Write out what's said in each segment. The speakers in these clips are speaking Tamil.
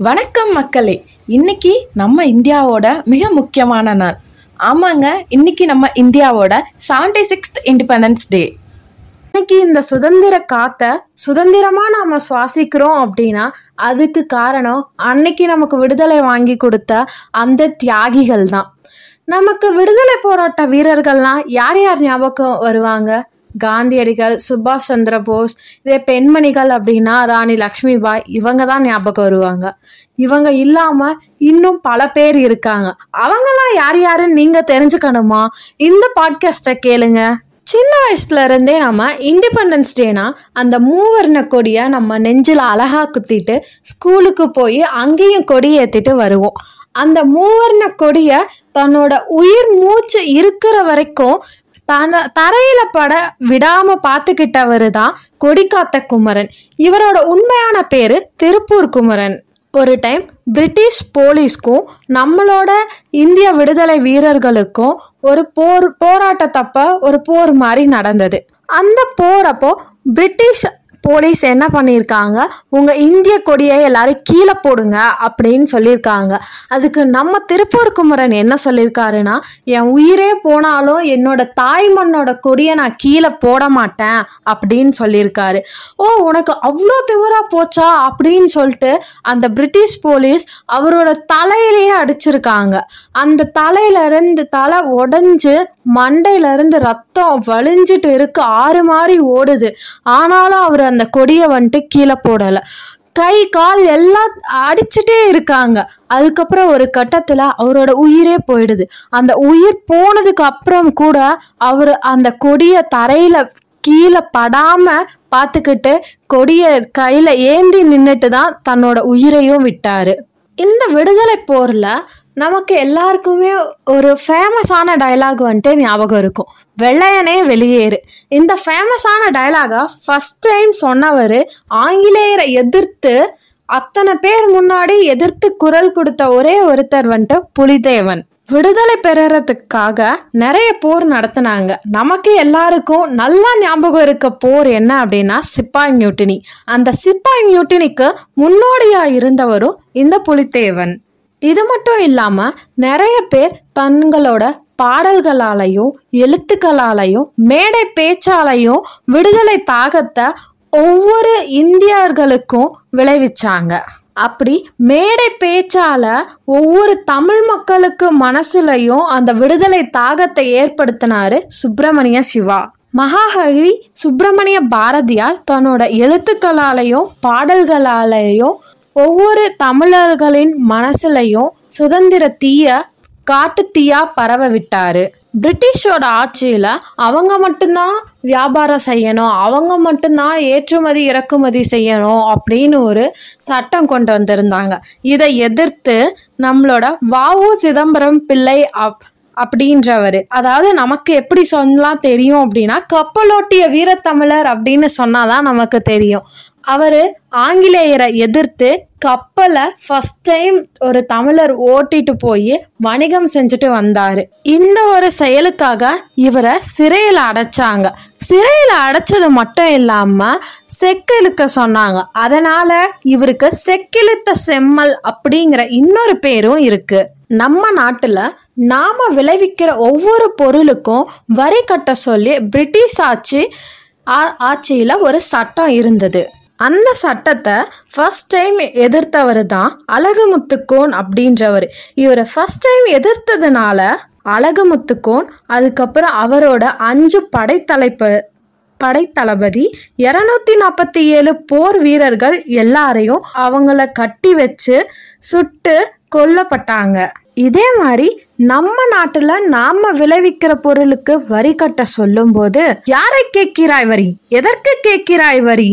வணக்கம் மக்களே. இன்னைக்கு நம்ம இந்தியாவோட மிக முக்கியமான நாள். ஆமாங்க இன்னைக்கு நம்ம இந்தியாவோட செவன்டி சிக்ஸ்த் இண்டிபெண்டன்ஸ் டே இன்னைக்கு இந்த சுதந்திர காற்றை சுதந்திரமா நாம சுவாசிக்கிறோம் அப்படின்னா அதுக்கு காரணம் அன்னைக்கு நமக்கு விடுதலை வாங்கி கொடுத்த அந்த தியாகிகள் தான் நமக்கு விடுதலை போராட்ட வீரர்கள்லாம் யார் யார் ஞாபகம் வருவாங்க? காந்தியடிகள் சுபாஷ் சந்திர போஸ் இதே பெண்மணிகள் அப்படின்னா ராணி லக்ஷ்மிபாய் இவங்க தான் ஞாபகம் வருவாங்க. இவங்க இல்லாம இன்னும் பல பேர் இருக்காங்க. அவங்கெல்லாம் யார் யாருன்னு நீங்க தெரிஞ்சுக்கணுமா? இந்த பாட்காஸ்ட்டை கேளுங்க. சின்ன வயசுல இருந்தே நம்ம இண்டிபெண்டன்ஸ் டேனா அந்த மூவர்ண கொடியை நம்ம நெஞ்சில் அழகா குத்திட்டு ஸ்கூலுக்கு போய் அங்கேயும் கொடி ஏற்றிட்டு வருவோம். அந்த மூவர்ண கொடியை தன்னோட உயிர் மூச்சு இருக்கிற வரைக்கும் தன தரையில பட விடாம பார்த்துக்கிட்டவர் தான் கொடிக்காத்த குமரன். இவரோட உண்மையான பேரு திருப்பூர் குமரன். ஒரு டைம் பிரிட்டிஷ் போலீஸ்க்கும் நம்மளோட இந்திய விடுதலை வீரர்களுக்கும் ஒரு போர் போராட்டத்தப்ப ஒரு போர் மாதிரி நடந்தது. அந்த போறப்போ பிரிட்டிஷ் போலீஸ் என்ன பண்ணியிருக்காங்க? உங்கள் இந்திய கொடியை எல்லாரும் கீழே போடுங்க அப்படின்னு சொல்லியிருக்காங்க. அதுக்கு நம்ம திருப்பூர் குமரன் என்ன சொல்லியிருக்காருன்னா என் உயிரே போனாலும் என்னோட தாய் மண்ணோட கொடியை நான் கீழே போட மாட்டேன் அப்படின்னு சொல்லியிருக்காரு. ஓ உனக்கு அவ்வளோ திமிரா போச்சா? அப்படின்னு சொல்லிட்டு அந்த பிரிட்டிஷ் போலீஸ் அவரோட தலையிலேயே அடிச்சிருக்காங்க. அந்த தலையிலருந்து தலை உடஞ்சு மண்டையில இருந்து ரத்தம் வலிஞ்சிட்டு இருக்கு ஆறு மாதிரி ஓடுது. ஆனாலும் அவர் அந்த கொடியை வந்துட்டு கீழே போடலை. கை கால் எல்லாம் அடிச்சுட்டே இருக்காங்க. அதுக்கப்புறம் ஒரு கட்டத்தில் அவரோட உயிரே போயிடுது. அந்த உயிர் போனதுக்கு அப்புறம் கூட அவர் அந்த கொடியை தரையில் கீழே படாம பார்த்துக்கிட்டு கொடியை கையில ஏந்தி நின்றுட்டு தான் தன்னோட உயிரையும் விட்டாரு. இந்த விடுதலை போர்ல நமக்கு எல்லாருக்குமே ஒரு ஃபேமஸான டயலாக் வந்துட்டு ஞாபகம் இருக்கும். வெள்ளையனே வெளியேறு. இந்த ஃபேமஸான டயலாகை ஃபஸ்ட் டைம் சொன்னவர் ஆங்கிலேயரை எதிர்த்து அத்தனை பேர் முன்னாடி எதிர்த்து குரல் கொடுத்த ஒரே ஒருத்தர் வந்துட்டு புலிதேவன். விடுதலை பெறறதுக்காக நிறைய போர் நடத்தினாங்க. நமக்கு எல்லாருக்கும் நல்லா ஞாபகம் இருக்க போர் என்ன அப்படின்னா சிப்பாய் மியூட்டினி அந்த சிப்பாய் மியூட்டினிக்கு முன்னோடியா இருந்தவரும் இந்த புலித்தேவன் இது மட்டும் இல்லாமல் நிறைய பேர் தங்களோட பாடல்களாலையும் எழுத்துக்களாலையும் மேடை பேச்சாலையும் விடுதலை தாகத்தை ஒவ்வொரு இந்தியர்களுக்கும் விளைவிச்சாங்க. அப்படி மேடை பேச்சால ஒவ்வொரு தமிழ் மக்களுக்கு மனசுலையும் அந்த விடுதலை தாகத்தை ஏற்படுத்தினாரு சுப்பிரமணிய சிவா. மகாகவி சுப்பிரமணிய பாரதியார் தன்னோட எழுத்துக்களாலையும் பாடல்களாலையும் ஒவ்வொரு தமிழர்களின் மனசுலையும் சுதந்திர தீய காட்டு தீயா பரவ விட்டாரு. பிரிட்டிஷோட ஆட்சியில அவங்க மட்டும்தான் வியாபாரம் செய்யணும் அவங்க மட்டும்தான் ஏற்றுமதி இறக்குமதி செய்யணும் அப்படின்னு ஒரு சட்டம் கொண்டு வந்திருந்தாங்க. இதை எதிர்த்து நம்மளோட வாவு சிதம்பரம் பிள்ளை அப் அப்படின்றவர். அதாவது நமக்கு எப்படி சொன்னலாம் தெரியும் அப்படின்னா கப்பலோட்டிய வீரத்தமிழர் அப்படின்னு சொன்னாதான் நமக்கு தெரியும். அவர் ஆங்கிலேயரை எதிர்த்து கப்பலை ஃபஸ்ட் டைம் ஒரு தமிழர் ஓட்டிட்டு போய் வணிகம் செஞ்சுட்டு வந்தார். இந்த ஒரு செயலுக்காக இவரை சிறையில் அடைச்சாங்க. சிறையில் அடைச்சது மட்டும் இல்லாமல் செக்கிழுக்க சொன்னாங்க. அதனால இவருக்கு செக்கிழுத்த செம்மல் அப்படிங்கிற இன்னொரு பேரும் இருக்கு. நம்ம நாட்டில் நாம விளைவிக்கிற ஒவ்வொரு பொருளுக்கும் வரி கட்ட சொல்லி பிரிட்டிஷ் ஆட்சி ஆ- ஒரு சட்டம் இருந்தது. அந்த சட்டத்தை ஃபர்ஸ்ட் டைம் எதிர்த்தவர் தான் அழகுமுத்துக்கோன் அப்படின்றவர். இவரை ஃபர்ஸ்ட் டைம் எதிர்த்ததுனால அழகுமுத்துக்கோன் அதுக்கப்புறம் அவரோட அஞ்சு படைத்தலைப்பு படைத்தளபதி இருநூத்தி நாற்பத்தி ஏழு போர் வீரர்கள் எல்லாரையும் அவங்கள கட்டி வச்சு சுட்டு கொல்லப்பட்டாங்க. இதே மாதிரி நம்ம நாட்டுல நாம விளைவிக்கிற பொருளுக்கு வரி கட்ட சொல்லும்போது யாரை கேட்கிறாய் வரி? எதற்கு கேட்கிறாய் வரி?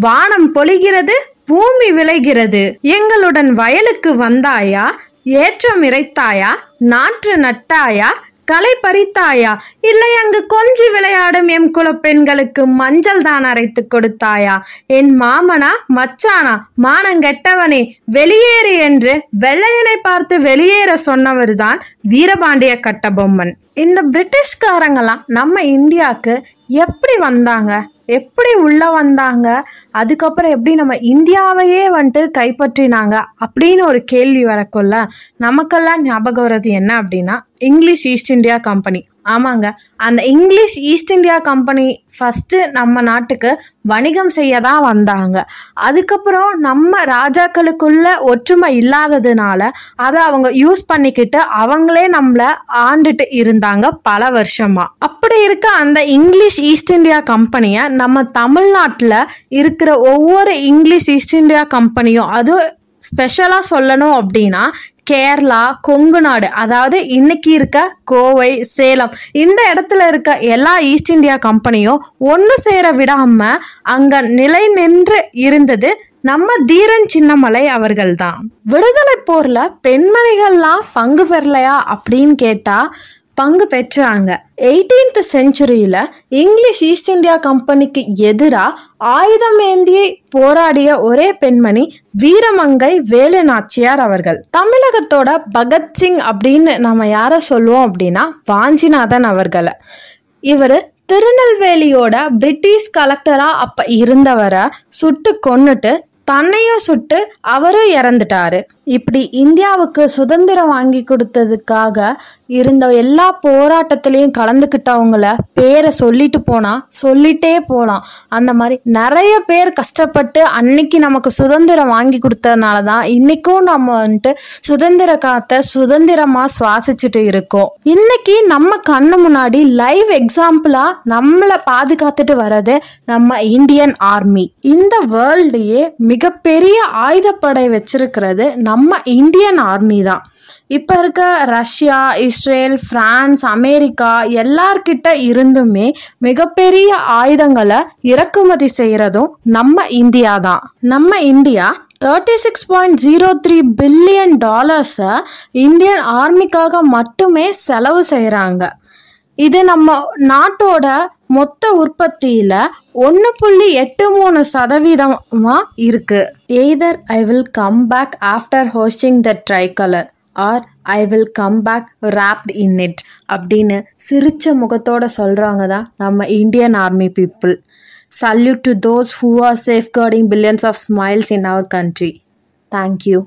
வானம் பொழிகிறது பூமி விளைகிறது. எங்களுடன் வயலுக்கு வந்தாயா? ஏற்றம் இறைத்தாயா? நாற்று நட்டாயா? களை பறித்தாயா? இல்லை அங்கு கொஞ்சி விளையாடும் எம் குலப்பெண்களுக்கு மஞ்சள் தான் அரைத்து கொடுத்தாயா? என் மாமனா மச்சானா மானங்கெட்டவனே வெளியேறு என்று வெள்ளையனை பார்த்து வெளியேற சொன்னவர்தான் வீரபாண்டிய கட்டபொம்மன். இந்த பிரிட்டிஷ்காரங்கெல்லாம் நம்ம இந்தியாவுக்கு எப்படி வந்தாங்க? எப்படி உள்ள வந்தாங்க? அதுக்கப்புறம் எப்படி நம்ம இந்தியாவையே வந்துட்டு கைப்பற்றினாங்க? அப்படின்னு ஒரு கேள்வி வரக்குள்ள நமக்கெல்லாம் ஞாபகம் வர்றது என்ன அப்படின்னா இங்கிலீஷ் ஈஸ்ட் இந்தியா கம்பெனி. ஆமாங்க. அந்த English East India company first நம்ம நாட்டுக்கு வணிகம் செய்ய தான் வந்தாங்க. அதுக்கப்புறம் நம்ம ராஜாக்களுக்குள்ள ஒற்றுமை இல்லாததுனால அதை அவங்க யூஸ் பண்ணிக்கிட்டு அவங்களே நம்மளை ஆண்டுட்டு இருந்தாங்க பல வருஷமா. அப்படி இருக்க அந்த இங்கிலீஷ் ஈஸ்ட் இந்தியா கம்பெனியை நம்ம தமிழ்நாட்டில் இருக்கிற ஒவ்வொரு இங்கிலீஷ் ஈஸ்ட் இந்தியா கம்பெனியும் அது ஸ்பெஷலாக சொல்லணும் அப்படின்னா கேரளா கொங்கு நாடு அதாவது இன்னைக்கு இருக்க கோவை சேலம் இந்த இடத்துல இருக்க எல்லா ஈஸ்ட் இந்தியா கம்பெனியும் ஒன்று சேர விடாம அங்க நிலை நின்று இருந்தது நம்ம தீரன் சின்னமலை அவர்கள் தான் விடுதலை போர்ல பெண்மணிகள்லாம் பங்கு பெறலையா அப்படின்னு கேட்டா பங்கு பெற்றாங்க. எயிட்டீன்த் செஞ்சுரியில் இங்கிலீஷ் ஈஸ்ட் இந்தியா கம்பெனிக்கு எதிராக ஆயுதம் ஏந்தியை போராடிய ஒரே பெண்மணி வீரமங்கை வேலு நாச்சியார் அவர்கள். தமிழகத்தோட பகத்சிங் அப்படின்னு நம்ம யாரை சொல்லுவோம் அப்படின்னா வாஞ்சிநாதன் அவர்களை. இவர் திருநெல்வேலியோட பிரிட்டிஷ் கலெக்டராக அப்போ இருந்தவரை சுட்டு கொன்னுட்டு தன்னையும் சுட்டு அவரும் இறந்துட்டாரு. இப்படி இந்தியாவுக்கு சுதந்திரம் வாங்கி கொடுத்ததுக்காக இருந்த எல்லா போராட்டத்திலையும் கலந்துக்கிட்டவங்கள பேரை சொல்லிட்டு போனால் சொல்லிட்டே போகலாம் அந்த மாதிரி நிறைய பேர் கஷ்டப்பட்டு அன்னைக்கு நமக்கு சுதந்திரம் வாங்கி கொடுத்ததுனால தான் இன்னைக்கும் நம்ம வந்துட்டு சுதந்திர காற்றை சுதந்திரமாக சுவாசிச்சுட்டு இருக்கோம். இன்னைக்கு நம்ம கண்ணு முன்னாடி லைவ் எக்ஸாம்பிளாக நம்மளை பாதுகாத்துட்டு வர்றது நம்ம இந்தியன் ஆர்மி இந்த வேர்ல்டையே மிகப்பெரிய ஆயுதப்படை வச்சிருக்கிறது நம்ம நம்ம இந்தியன் ஆர்மி தான். இப்போ இருக்க ரஷ்யா இஸ்ரேல் ஃப்ரான்ஸ் அமெரிக்கா எல்லார்கிட்ட இருந்துமே மிகப்பெரிய ஆயுதங்களை இறக்குமதி செய்கிறதும் நம்ம இந்தியா தான். நம்ம India thirty six point zero three billion டாலர்ஸை Indian ஆர்மிக்காக மட்டுமே செலவு செய்கிறாங்க இது நம்ம நாட்டோட மொத்த உற்பத்தியில ஒன்று புள்ளி எட்டு மூணு சதவீதமா இருக்கு. Either I will come back after hoisting the tricolour or I will come back wrapped in it அப்படின்னு சிரிச்ச முகத்தோட சொல்றவங்க தான் நம்ம Indian army people salute to those who are safeguarding billions of smiles in our country thank you